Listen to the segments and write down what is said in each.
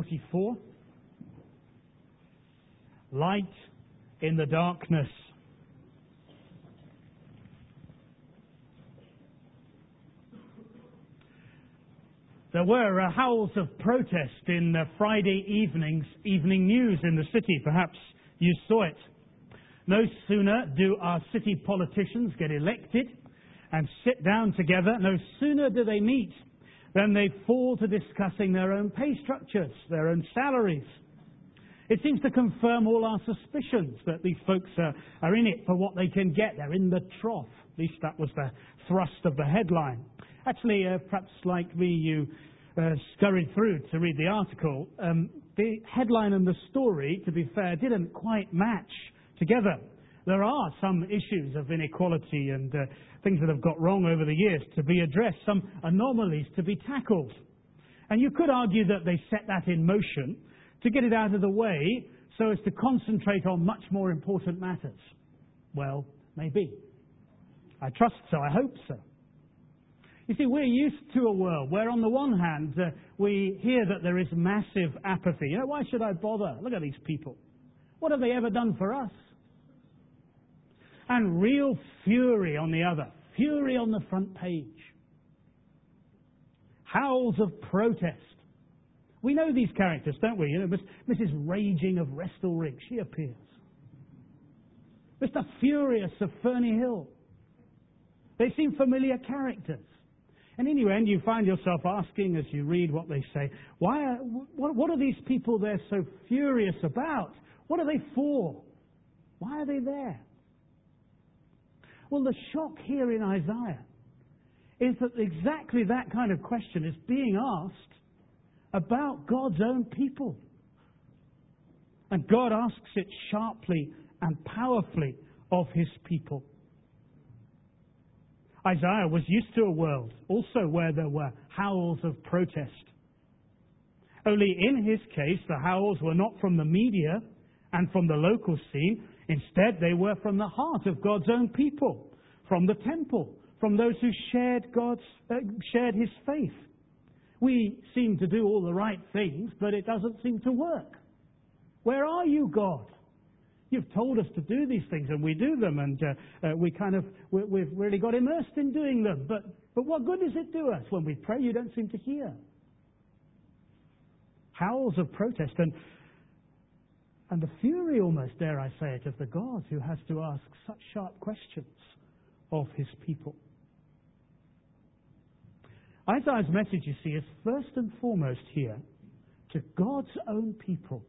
44. Light in the darkness. There were uh, howls of protest in uh, Friday evening's evening news in the city. Perhaps you saw it. No sooner do our city politicians get elected and sit down together, no sooner do they meet than they fall to discussing their own pay structures, their own salaries. It seems to confirm all our suspicions that these folks are, are in it for what they can get. They're in the trough. At least that was the thrust of the headline. Actually, uh, perhaps like me, you uh, scurried through to read the article. Um, the headline and the story, to be fair, didn't quite match together. There are some issues of inequality and uh, things that have got wrong over the years to be addressed, some anomalies to be tackled. And you could argue that they set that in motion to get it out of the way so as to concentrate on much more important matters. Well, maybe. I trust so. I hope so. You see, we're used to a world where, on the one hand, uh, we hear that there is massive apathy. You know, why should I bother? Look at these people. What have they ever done for us? And real fury on the other. Fury on the front page. Howls of protest. We know these characters, don't we? You know, Mrs. Raging of Restalrig, she appears. Mr. Furious of Ferniehill. They seem familiar characters. And in your end, you find yourself asking as you read what they say, why are, what, what are these people they're so furious about? What are they for? Why are they there? Well, the shock here in Isaiah is that exactly that kind of question is being asked about God's own people. And God asks it sharply and powerfully of his people. Isaiah was used to a world also where there were howls of protest. Only in his case, the howls were not from the media and from the local scene. Instead, they were from the heart of God's own people, from the temple, from those who shared God's, uh, shared his faith. We seem to do all the right things, but it doesn't seem to work. Where are you, God? You've told us to do these things, and we do them, and uh, uh, we kind of we, have really got immersed in doing them. But but what good does it do us when we pray? You don't seem to hear. Howls of protest and and the fury, almost dare I say it, of the God who has to ask such sharp questions of his people. Isaiah's message, you see, is first and foremost here to God's own people.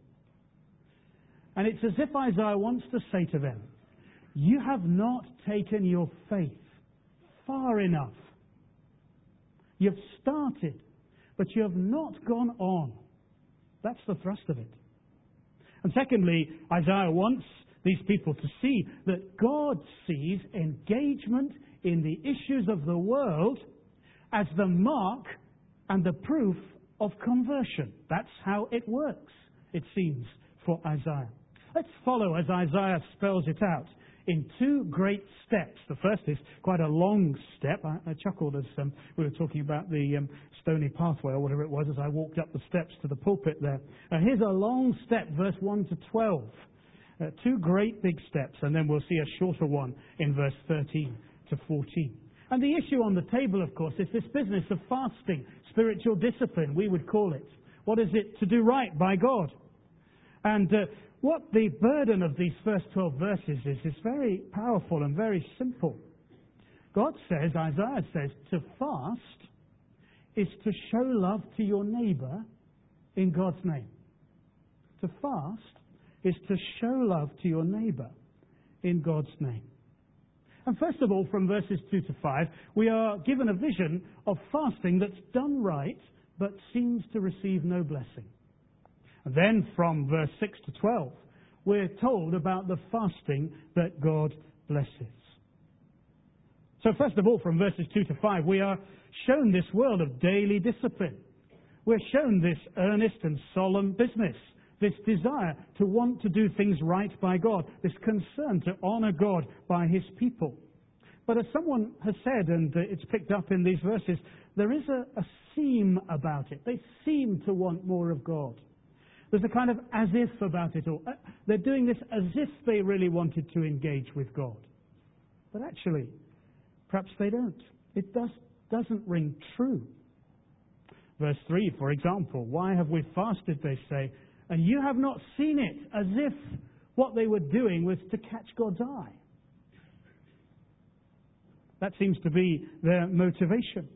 And it's as if Isaiah wants to say to them, You have not taken your faith far enough. You've started, but you have not gone on. That's the thrust of it. And secondly, Isaiah wants these people to see that God sees engagement in the issues of the world as the mark and the proof of conversion. That's how it works, it seems, for Isaiah. Let's follow as Isaiah spells it out in two great steps. The first is quite a long step. I, I chuckled as um, we were talking about the um, stony pathway or whatever it was as I walked up the steps to the pulpit there. Uh, here's a long step, verse 1 to 12. Uh, two great big steps, and then we'll see a shorter one in verse 13 to 14. And the issue on the table, of course, is this business of fasting, spiritual discipline, we would call it. What is it to do right by God? And uh, what the burden of these first 12 verses is, is very powerful and very simple. God says, Isaiah says, to fast is to show love to your neighbor in God's name. To fast is to show love to your neighbor in God's name. And first of all, from verses 2 to 5, we are given a vision of fasting that's done right but seems to receive no blessing. And then from verse 6 to 12, we're told about the fasting that God blesses. So, first of all, from verses 2 to 5, we are shown this world of daily discipline. We're shown this earnest and solemn business, this desire to want to do things right by God, this concern to honor God by His people. But as someone has said, and it's picked up in these verses, there is a, a seem about it. They seem to want more of God. There's a kind of as if about it all. Uh, they're doing this as if they really wanted to engage with God. But actually, perhaps they don't. It does, doesn't ring true. Verse 3, for example, why have we fasted, they say, and you have not seen it, as if what they were doing was to catch God's eye. That seems to be their motivation.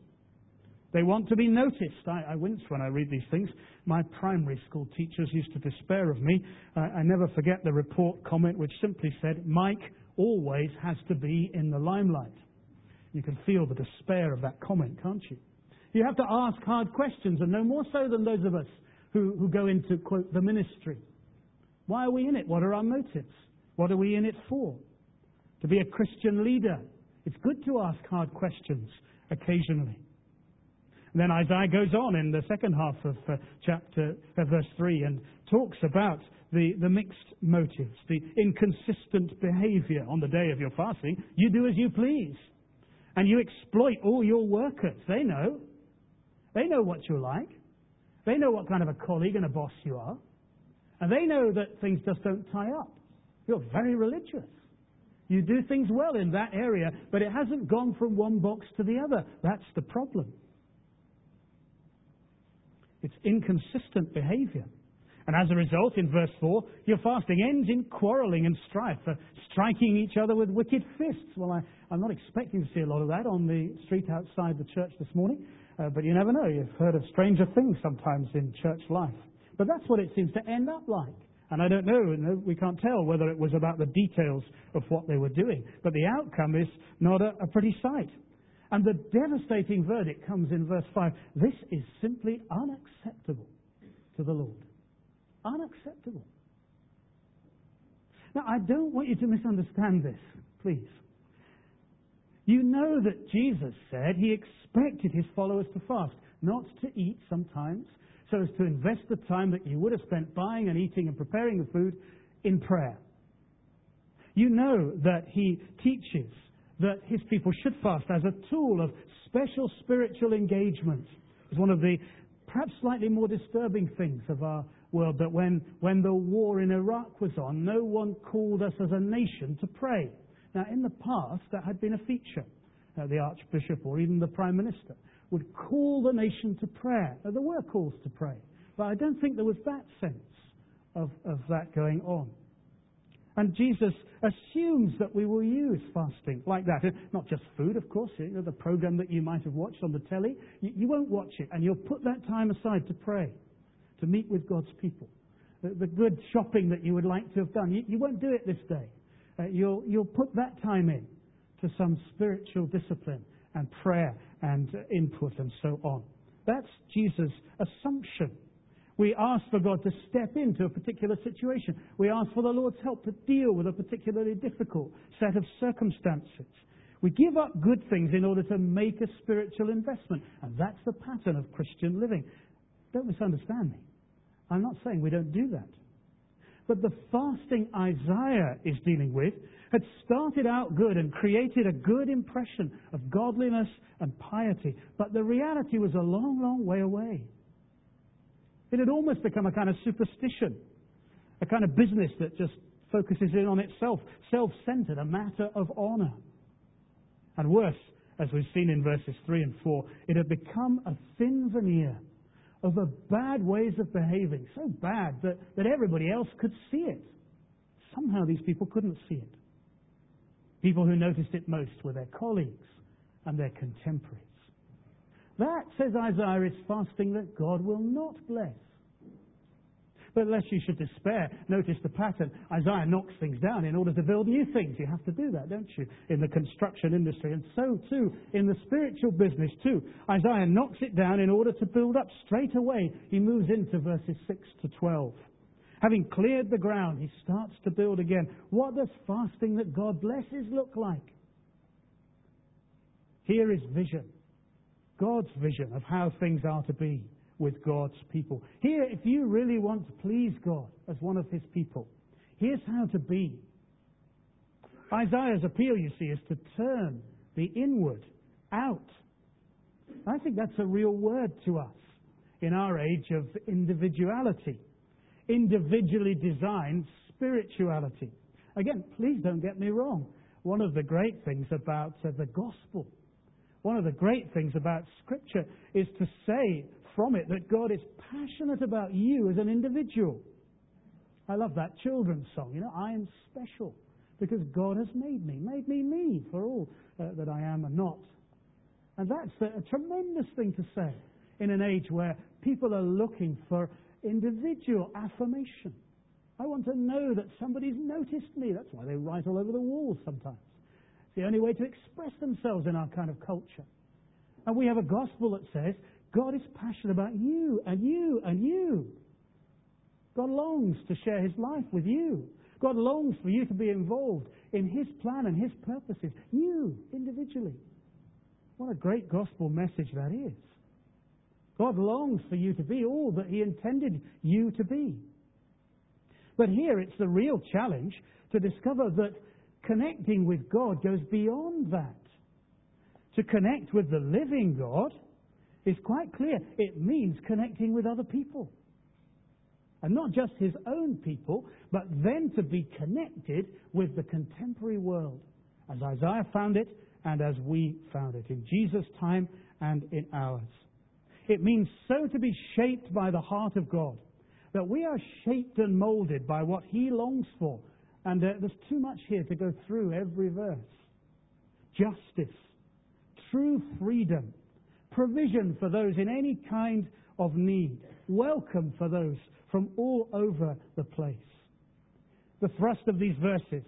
They want to be noticed. I, I, wince when I read these things. My primary school teachers used to despair of me. Uh, I never forget the report comment which simply said, Mike always has to be in the limelight. You can feel the despair of that comment, can't you? You have to ask hard questions, and no more so than those of us who, who go into, quote, the ministry. Why are we in it? What are our motives? What are we in it for? To be a Christian leader. It's good to ask hard questions occasionally. And then Isaiah goes on in the second half of uh, chapter uh, verse 3 and talks about the, the mixed motives, the inconsistent behavior on the day of your fasting. You do as you please. And you exploit all your workers. They know. They know what you're like. They know what kind of a colleague and a boss you are. And they know that things just don't tie up. You're very religious. You do things well in that area, but it hasn't gone from one box to the other. That's the problem. It's inconsistent behavior. And as a result, in verse 4, your fasting ends in quarreling and strife, uh, striking each other with wicked fists. Well, I, am not expecting to see a lot of that on the street outside the church this morning, uh, but you never know. You've heard of stranger things sometimes in church life. But that's what it seems to end up like. And I don't know, we can't tell whether it was about the details of what they were doing. But the outcome is not a, a pretty sight. And the devastating verdict comes in verse 5. This is simply unacceptable to the Lord. Unacceptable. Now, I don't want you to misunderstand this, please. You know that Jesus said he expected his followers to fast, not to eat sometimes, so as to invest the time that you would have spent buying and eating and preparing the food in prayer. You know that he teaches that his people should fast as a tool of special spiritual engagement. It's one of the perhaps slightly more disturbing things of our world that when, when the war in Iraq was on, no one called us as a nation to pray. Now, in the past, that had been a feature. The Archbishop or even the Prime Minister would call the nation to prayer. Now, there were calls to pray, but I don't think there was that sense of, of that going on. And Jesus assumes that we will use fasting like that. Not just food, of course. You know, the program that you might have watched on the telly, you, you, won't watch it, and you'll put that time aside to pray, to meet with God's people. The, the good shopping that you would like to have done, you, you won't do it this day. Uh, you'll, you'll put that time in to some spiritual discipline and prayer and uh, input and so on. That's Jesus' assumption we ask for God to step into a particular situation. We ask for the Lord's help to deal with a particularly difficult set of circumstances. We give up good things in order to make a spiritual investment. And that's the pattern of Christian living. Don't misunderstand me. I'm not saying we don't do that. But the fasting Isaiah is dealing with had started out good and created a good impression of godliness and piety. But the reality was a long, long way away. It had almost become a kind of superstition, a kind of business that just focuses in on itself, self centered, a matter of honor. And worse, as we've seen in verses 3 and 4, it had become a thin veneer of a bad ways of behaving, so bad that, that everybody else could see it. Somehow these people couldn't see it. People who noticed it most were their colleagues and their contemporaries. That, says Isaiah, is fasting that God will not bless. But lest you should despair, notice the pattern. Isaiah knocks things down in order to build new things. You have to do that, don't you? In the construction industry. And so too, in the spiritual business too. Isaiah knocks it down in order to build up. Straight away, he moves into verses 6 to 12. Having cleared the ground, he starts to build again. What does fasting that God blesses look like? Here is vision. God's vision of how things are to be with God's people. Here, if you really want to please God as one of His people, here's how to be. Isaiah's appeal, you see, is to turn the inward out. I think that's a real word to us in our age of individuality. individually designed spirituality. Again, please don't get me wrong. One of the great things about uh, the gospel, one of the great things about Scripture is to say from it that God is passionate about you as an individual. I love that children's song. You know, I am special because God has made me, made me me for all uh, that I am and not. And that's a, a tremendous thing to say in an age where people are looking for individual affirmation. I want to know that somebody's noticed me. That's why they write all over the walls sometimes. It's the only way to express themselves in our kind of culture. And we have a gospel that says God is passionate about you and you and you. God longs to share his life with you. God longs for you to be involved in his plan and his purposes, you individually. What a great gospel message that is. God longs for you to be all that he intended you to be. But here it's the real challenge to discover that connecting with God goes beyond that. To connect with the living God is quite clear. It means connecting with other people. And not just his own people, but then to be connected with the contemporary world, as Isaiah found it and as we found it in Jesus' time and in ours. It means so to be shaped by the heart of God, that we are shaped and molded by what he longs for. And uh, there's too much here to go through every verse. Justice, true freedom, provision for those in any kind of need, welcome for those from all over the place. The thrust of these verses,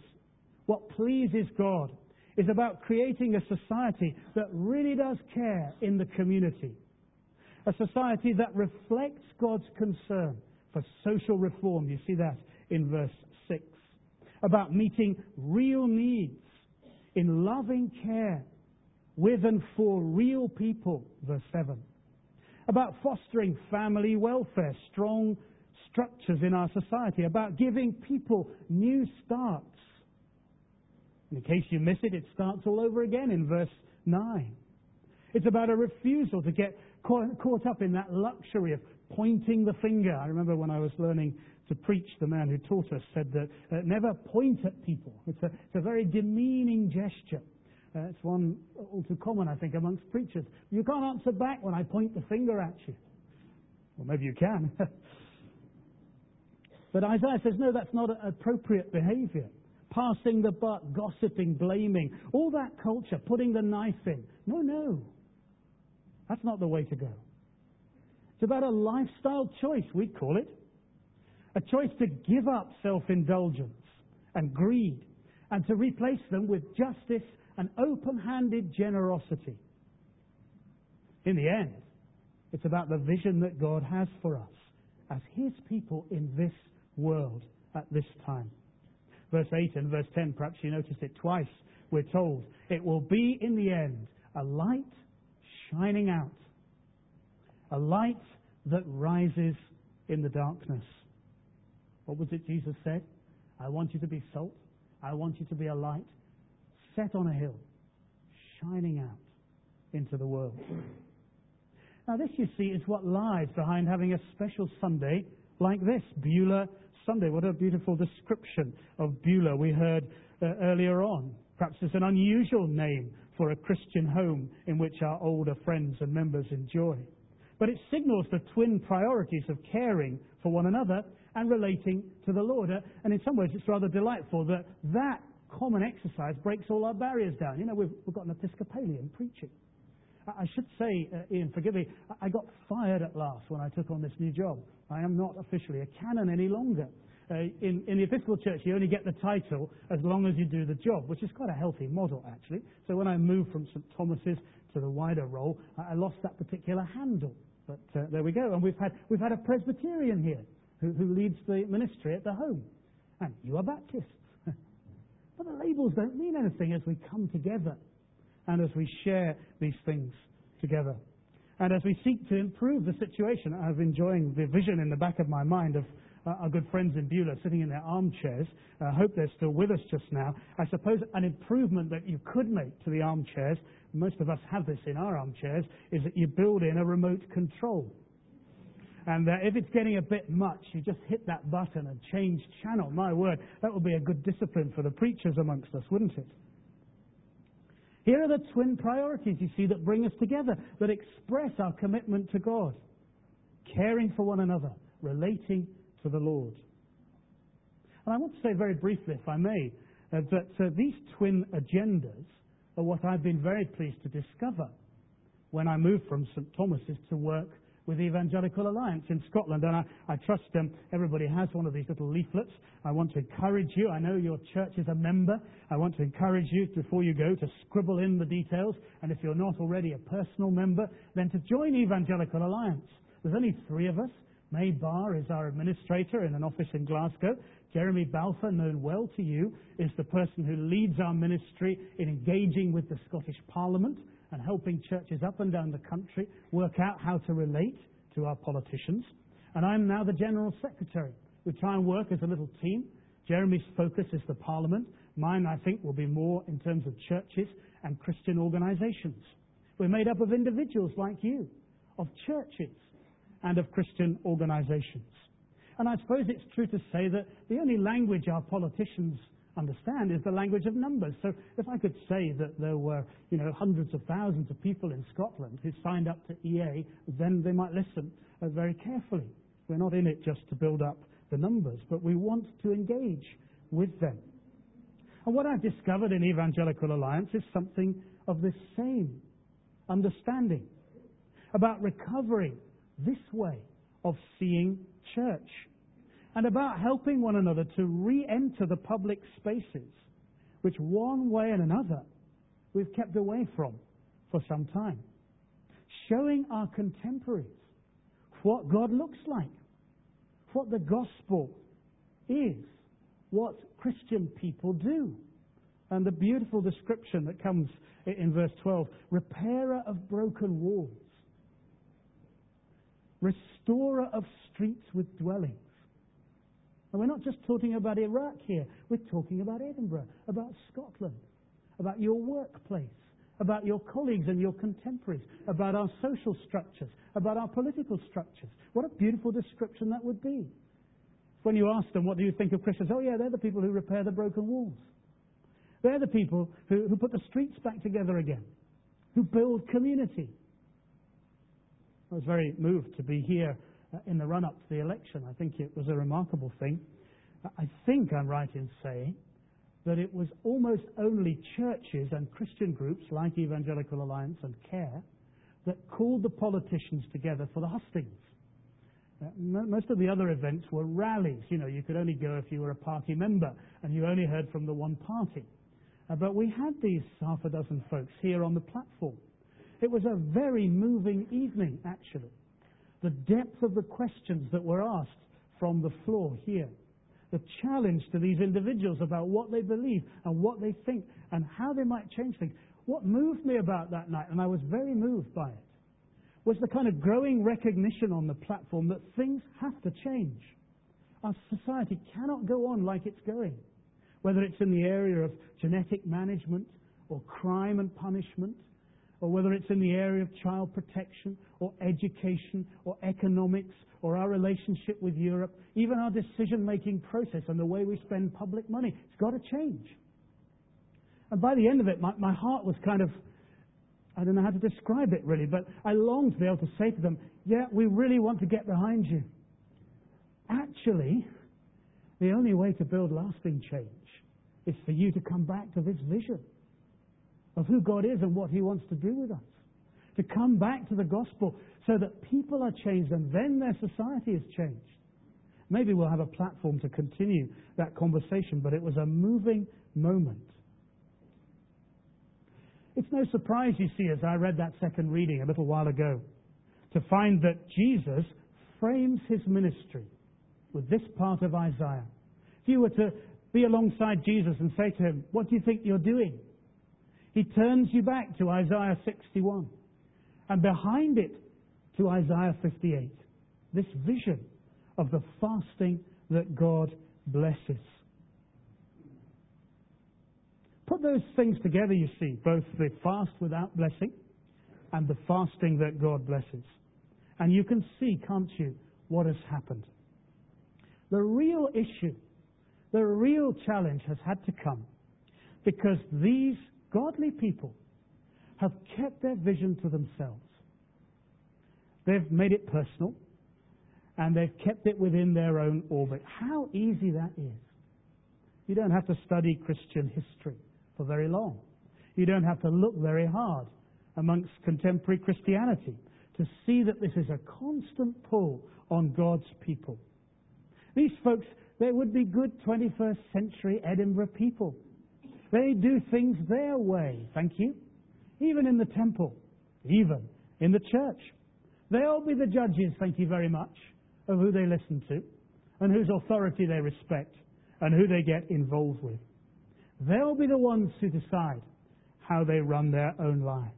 what pleases God, is about creating a society that really does care in the community. A society that reflects God's concern for social reform. You see that in verse 6. About meeting real needs in loving care with and for real people, verse 7. About fostering family welfare, strong structures in our society, about giving people new starts. In case you miss it, it starts all over again in verse 9. It's about a refusal to get caught up in that luxury of pointing the finger. I remember when I was learning to preach, the man who taught us said that uh, never point at people. It's a, it's a very demeaning gesture. Uh, it's one all too common, I think, amongst preachers. You can't answer back when I point the finger at you. Well, maybe you can. But Isaiah says, no, that's not appropriate behavior. Passing the buck, gossiping, blaming, all that culture, putting the knife in. No, no. That's not the way to go. It's about a lifestyle choice, we call it. A choice to give up self-indulgence and greed and to replace them with justice and open-handed generosity. In the end, it's about the vision that God has for us as His people in this world at this time. Verse 8 and verse 10, perhaps you noticed it twice. We're told it will be in the end a light shining out, a light that rises in the darkness. What was it Jesus said? I want you to be salt. I want you to be a light set on a hill, shining out into the world. Now, this, you see, is what lies behind having a special Sunday like this, Beulah Sunday. What a beautiful description of Beulah we heard uh, earlier on. Perhaps it's an unusual name for a Christian home in which our older friends and members enjoy. But it signals the twin priorities of caring for one another and relating to the Lord. Uh, and in some ways, it's rather delightful that that common exercise breaks all our barriers down. You know, we've, we've got an Episcopalian preaching. I should say, uh, Ian, forgive me, I got fired at last when I took on this new job. I am not officially a canon any longer. Uh, in, in, the Episcopal Church, you only get the title as long as you do the job, which is quite a healthy model, actually. So when I moved from St. Thomas's to the wider role, I, I lost that particular handle. But uh, there we go. And we've had, we've had a Presbyterian here who, who leads the ministry at the home. And you are Baptists. But the labels don't mean anything as we come together and as we share these things together. And as we seek to improve the situation, I'm enjoying the vision in the back of my mind of uh, our good friends in Beulah sitting in their armchairs. I uh, hope they're still with us just now. I suppose an improvement that you could make to the armchairs, most of us have this in our armchairs, is that you build in a remote control. And uh, if it's getting a bit much, you just hit that button and change channel. My word, that would be a good discipline for the preachers amongst us, wouldn't it? Here are the twin priorities, you see, that bring us together, that express our commitment to God caring for one another, relating to the Lord. And I want to say very briefly, if I may, uh, that uh, these twin agendas are what I've been very pleased to discover when I moved from St. Thomas's to work with the Evangelical Alliance in Scotland. And I, I trust um, everybody has one of these little leaflets. I want to encourage you. I know your church is a member. I want to encourage you before you go to scribble in the details. And if you're not already a personal member, then to join Evangelical Alliance. There's only three of us. May Barr is our administrator in an office in Glasgow. Jeremy Balfour, known well to you, is the person who leads our ministry in engaging with the Scottish Parliament and helping churches up and down the country work out how to relate to our politicians. And I'm now the General Secretary. We try and work as a little team. Jeremy's focus is the Parliament. Mine, I think, will be more in terms of churches and Christian organizations. We're made up of individuals like you, of churches, and of Christian organizations. And I suppose it's true to say that the only language our politicians understand is the language of numbers. So if I could say that there were, you know, hundreds of thousands of people in Scotland who signed up to EA, then they might listen uh, very carefully. We're not in it just to build up the numbers, but we want to engage with them. And what I've discovered in Evangelical Alliance is something of the same understanding about recovering this way of seeing church and about helping one another to re-enter the public spaces which one way and another we've kept away from for some time. Showing our contemporaries what God looks like, what the gospel is, what Christian people do. And the beautiful description that comes in verse 12 repairer of broken walls restorer of streets with dwellings. And we're not just talking about Iraq here, we're talking about Edinburgh, about Scotland, about your workplace, about your colleagues and your contemporaries, about our social structures, about our political structures. What a beautiful description that would be. When you ask them, what do you think of Christians? Oh, yeah, they're the people who repair the broken walls. They're the people who, who put the streets back together again, who build community, I was very moved to be here in the run up to the election. I think it was a remarkable thing. I think I'm right in saying that it was almost only churches and Christian groups like Evangelical Alliance and CARE that called the politicians together for the hustings. Uh, most of the other events were rallies. You know, you could only go if you were a party member and you only heard from the one party. Uh, but we had these half a dozen folks here on the platform it was a very moving evening, actually. The depth of the questions that were asked from the floor here. The challenge to these individuals about what they believe and what they think and how they might change things. What moved me about that night, and I was very moved by it, was the kind of growing recognition on the platform that things have to change. Our society cannot go on like it's going, whether it's in the area of genetic management or crime and punishment or whether it's in the area of child protection or education or economics or our relationship with Europe, even our decision making process and the way we spend public money. It's got to change. And by the end of it, my, my heart was kind of, I don't know how to describe it really, but I longed to be able to say to them, yeah, we really want to get behind you. Actually, the only way to build lasting change is for you to come back to this vision of who God is and what He wants to do with us. To come back to the gospel so that people are changed and then their society is changed. Maybe we'll have a platform to continue that conversation, but it was a moving moment. It's no surprise, you see, as I read that second reading a little while ago, to find that Jesus frames his ministry with this part of Isaiah. If you were to be alongside Jesus and say to him, What do you think you're doing? He turns you back to Isaiah 61 and behind it to Isaiah 58. This vision of the fasting that God blesses. Put those things together, you see, both the fast without blessing and the fasting that God blesses. And you can see, can't you, what has happened. The real issue, the real challenge has had to come because these godly people have kept their vision to themselves. They've made it personal and they've kept it within their own orbit. How easy that is. You don't have to study Christian history for very long. You don't have to look very hard amongst contemporary Christianity to see that this is a constant pull on God's people. These folks, they would be good 21st century Edinburgh people. They do things their way, thank you. Even in the temple, even in the church. They'll be the judges, thank you very much, of who they listen to and whose authority they respect and who they get involved with. They'll be the ones who decide how they run their own lives.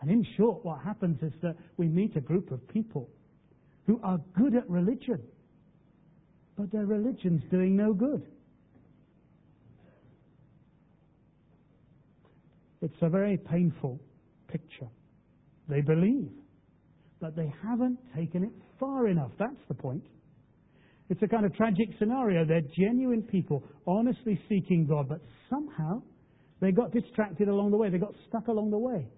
And in short, what happens is that we meet a group of people who are good at religion, but their religion's doing no good. It's a very painful picture. They believe, but they haven't taken it far enough. That's the point. It's a kind of tragic scenario. They're genuine people, honestly seeking God, but somehow they got distracted along the way. They got stuck along the way.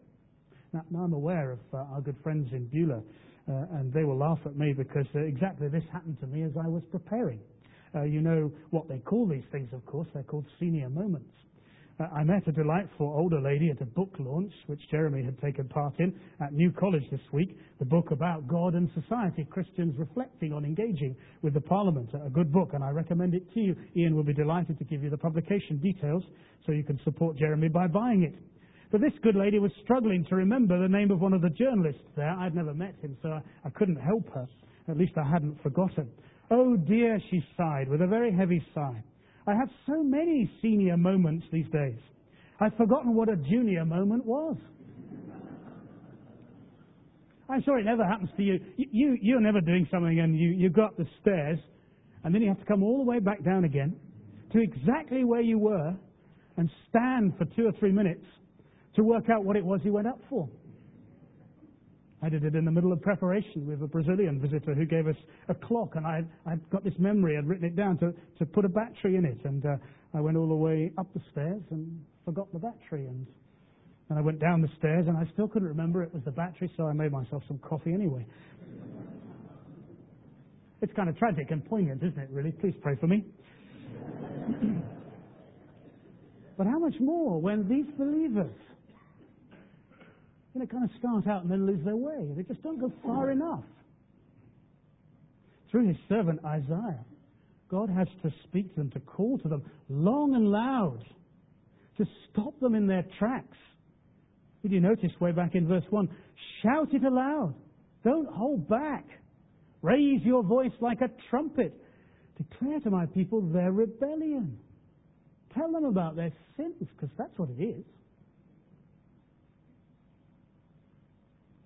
Now, now I'm aware of uh, our good friends in Beulah, uh, and they will laugh at me because uh, exactly this happened to me as I was preparing. Uh, you know what they call these things, of course. They're called senior moments. I met a delightful older lady at a book launch, which Jeremy had taken part in at New College this week, the book about God and society, Christians reflecting on engaging with the Parliament. A good book, and I recommend it to you. Ian will be delighted to give you the publication details so you can support Jeremy by buying it. But this good lady was struggling to remember the name of one of the journalists there. I'd never met him, so I, I couldn't help her. At least I hadn't forgotten. Oh dear, she sighed with a very heavy sigh. I have so many senior moments these days. I've forgotten what a junior moment was. I'm sure it never happens to you. you. You, are never doing something and you, you go up the stairs and then you have to come all the way back down again to exactly where you were and stand for two or three minutes to work out what it was you went up for. I did it in the middle of preparation with a Brazilian visitor who gave us a clock, and I I'd got this memory. I'd written it down to, to put a battery in it, and uh, I went all the way up the stairs and forgot the battery, and and I went down the stairs, and I still couldn't remember it was the battery, so I made myself some coffee anyway. It's kind of tragic and poignant, isn't it? Really, please pray for me. but how much more when these believers know, kind of start out and then lose their way. They just don't go far enough. Through his servant Isaiah, God has to speak to them, to call to them long and loud, to stop them in their tracks. Did you notice way back in verse 1? Shout it aloud. Don't hold back. Raise your voice like a trumpet. Declare to my people their rebellion. Tell them about their sins, because that's what it is.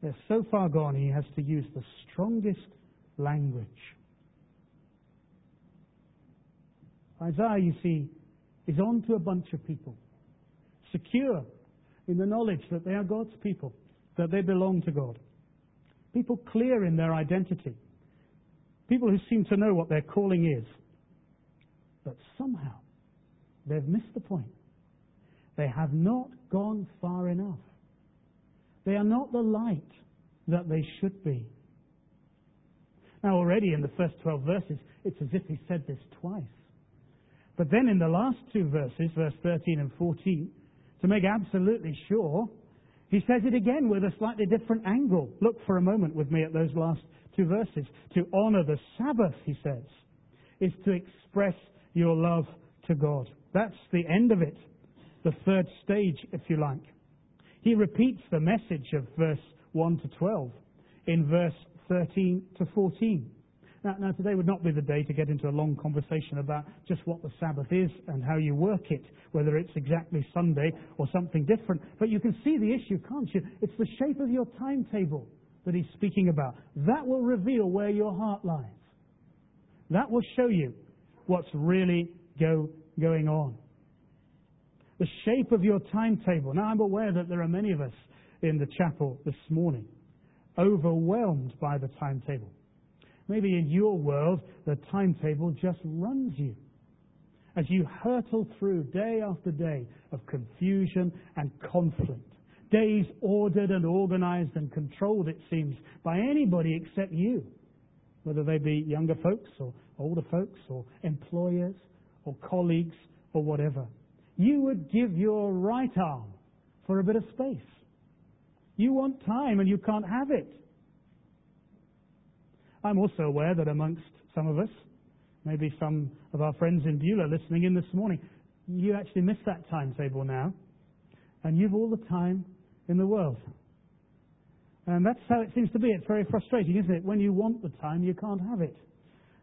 They're so far gone, he has to use the strongest language. Isaiah, you see, is on to a bunch of people, secure in the knowledge that they are God's people, that they belong to God. People clear in their identity. People who seem to know what their calling is. But somehow, they've missed the point. They have not gone far enough. They are not the light that they should be. Now, already in the first 12 verses, it's as if he said this twice. But then in the last two verses, verse 13 and 14, to make absolutely sure, he says it again with a slightly different angle. Look for a moment with me at those last two verses. To honor the Sabbath, he says, is to express your love to God. That's the end of it. The third stage, if you like. He repeats the message of verse 1 to 12 in verse 13 to 14. Now, now, today would not be the day to get into a long conversation about just what the Sabbath is and how you work it, whether it's exactly Sunday or something different. But you can see the issue, can't you? It's the shape of your timetable that he's speaking about. That will reveal where your heart lies. That will show you what's really go, going on the shape of your timetable. Now, I'm aware that there are many of us in the chapel this morning overwhelmed by the timetable. Maybe in your world, the timetable just runs you. As you hurtle through day after day of confusion and conflict, days ordered and organized and controlled, it seems, by anybody except you, whether they be younger folks or older folks or employers or colleagues or whatever. You would give your right arm for a bit of space. You want time and you can't have it. I'm also aware that amongst some of us, maybe some of our friends in Beulah listening in this morning, you actually miss that timetable now, and you've all the time in the world. And that's how it seems to be. It's very frustrating, isn't it? When you want the time, you can't have it.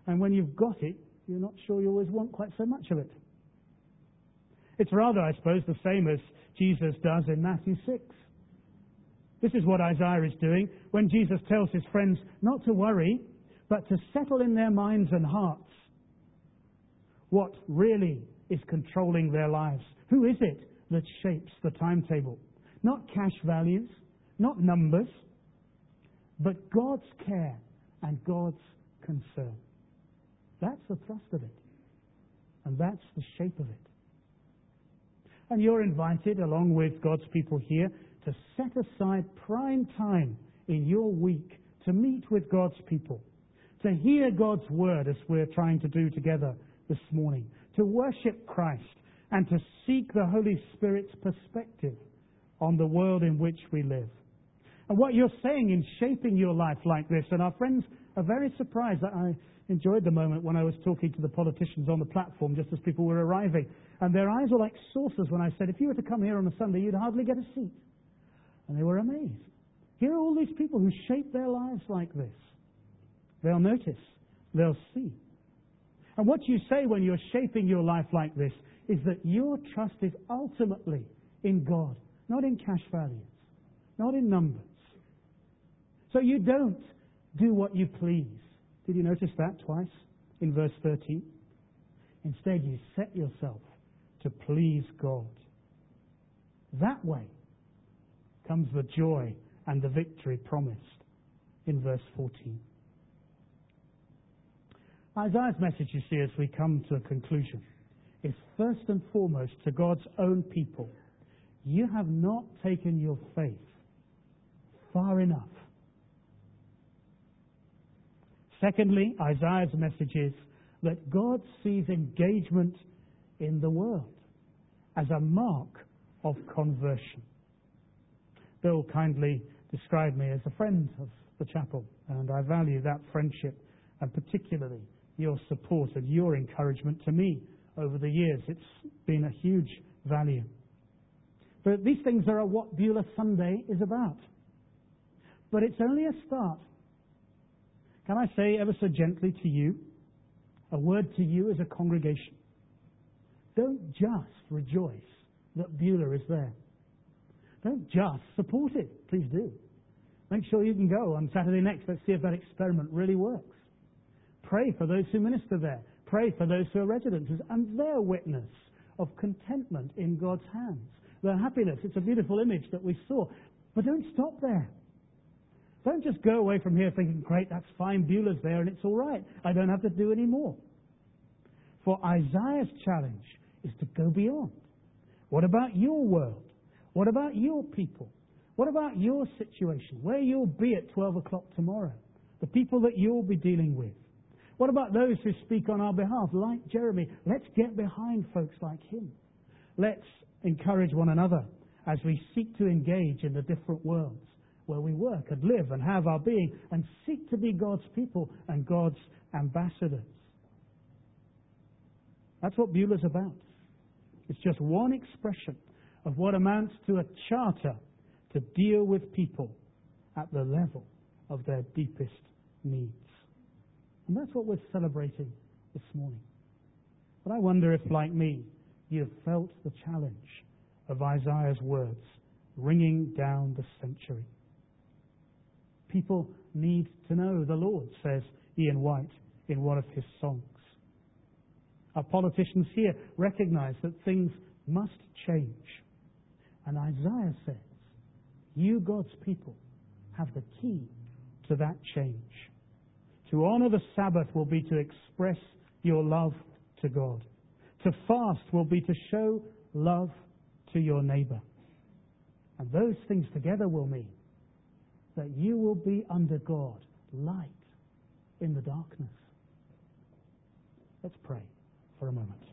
And when you've got it, you're not sure you always want quite so much of it. It's rather, I suppose, the same as Jesus does in Matthew 6. This is what Isaiah is doing when Jesus tells his friends not to worry, but to settle in their minds and hearts what really is controlling their lives. Who is it that shapes the timetable? Not cash values, not numbers, but God's care and God's concern. That's the thrust of it. And that's the shape of it. And you're invited, along with God's people here, to set aside prime time in your week to meet with God's people, to hear God's word as we're trying to do together this morning, to worship Christ, and to seek the Holy Spirit's perspective on the world in which we live. And what you're saying in shaping your life like this, and our friends are very surprised that I enjoyed the moment when I was talking to the politicians on the platform just as people were arriving. And their eyes were like saucers when I said, if you were to come here on a Sunday, you'd hardly get a seat. And they were amazed. Here are all these people who shape their lives like this. They'll notice. They'll see. And what you say when you're shaping your life like this is that your trust is ultimately in God, not in cash values, not in numbers. So you don't do what you please. Did you notice that twice in verse 13? Instead, you set yourself to please God. That way comes the joy and the victory promised in verse 14. Isaiah's message, you see, as we come to a conclusion, is first and foremost to God's own people. You have not taken your faith far enough. Secondly, Isaiah's message is that God sees engagement in the world as a mark of conversion. Bill kindly described me as a friend of the chapel, and I value that friendship and particularly your support and your encouragement to me over the years. It's been a huge value. But these things are what Beulah Sunday is about. But it's only a start. Can I say ever so gently to you, a word to you as a congregation? Don't just rejoice that Beulah is there. Don't just support it. Please do. Make sure you can go on Saturday next. Let's see if that experiment really works. Pray for those who minister there. Pray for those who are residents and their witness of contentment in God's hands. Their happiness. It's a beautiful image that we saw. But don't stop there. Don't just go away from here thinking, great, that's fine, Beulah's there and it's all right. I don't have to do any more. For Isaiah's challenge is to go beyond. What about your world? What about your people? What about your situation? Where you'll be at 12 o'clock tomorrow? The people that you'll be dealing with? What about those who speak on our behalf, like Jeremy? Let's get behind folks like him. Let's encourage one another as we seek to engage in the different worlds where we work and live and have our being and seek to be God's people and God's ambassadors. That's what Beulah's about. It's just one expression of what amounts to a charter to deal with people at the level of their deepest needs. And that's what we're celebrating this morning. But I wonder if, like me, you have felt the challenge of Isaiah's words ringing down the century. People need to know the Lord, says Ian White in one of his songs. Our politicians here recognize that things must change. And Isaiah says, You, God's people, have the key to that change To honor the Sabbath will be to express your love to God. To fast will be to show love to your neighbor. And those things together will mean that you will be under God, light in the darkness. Let's pray for a moment.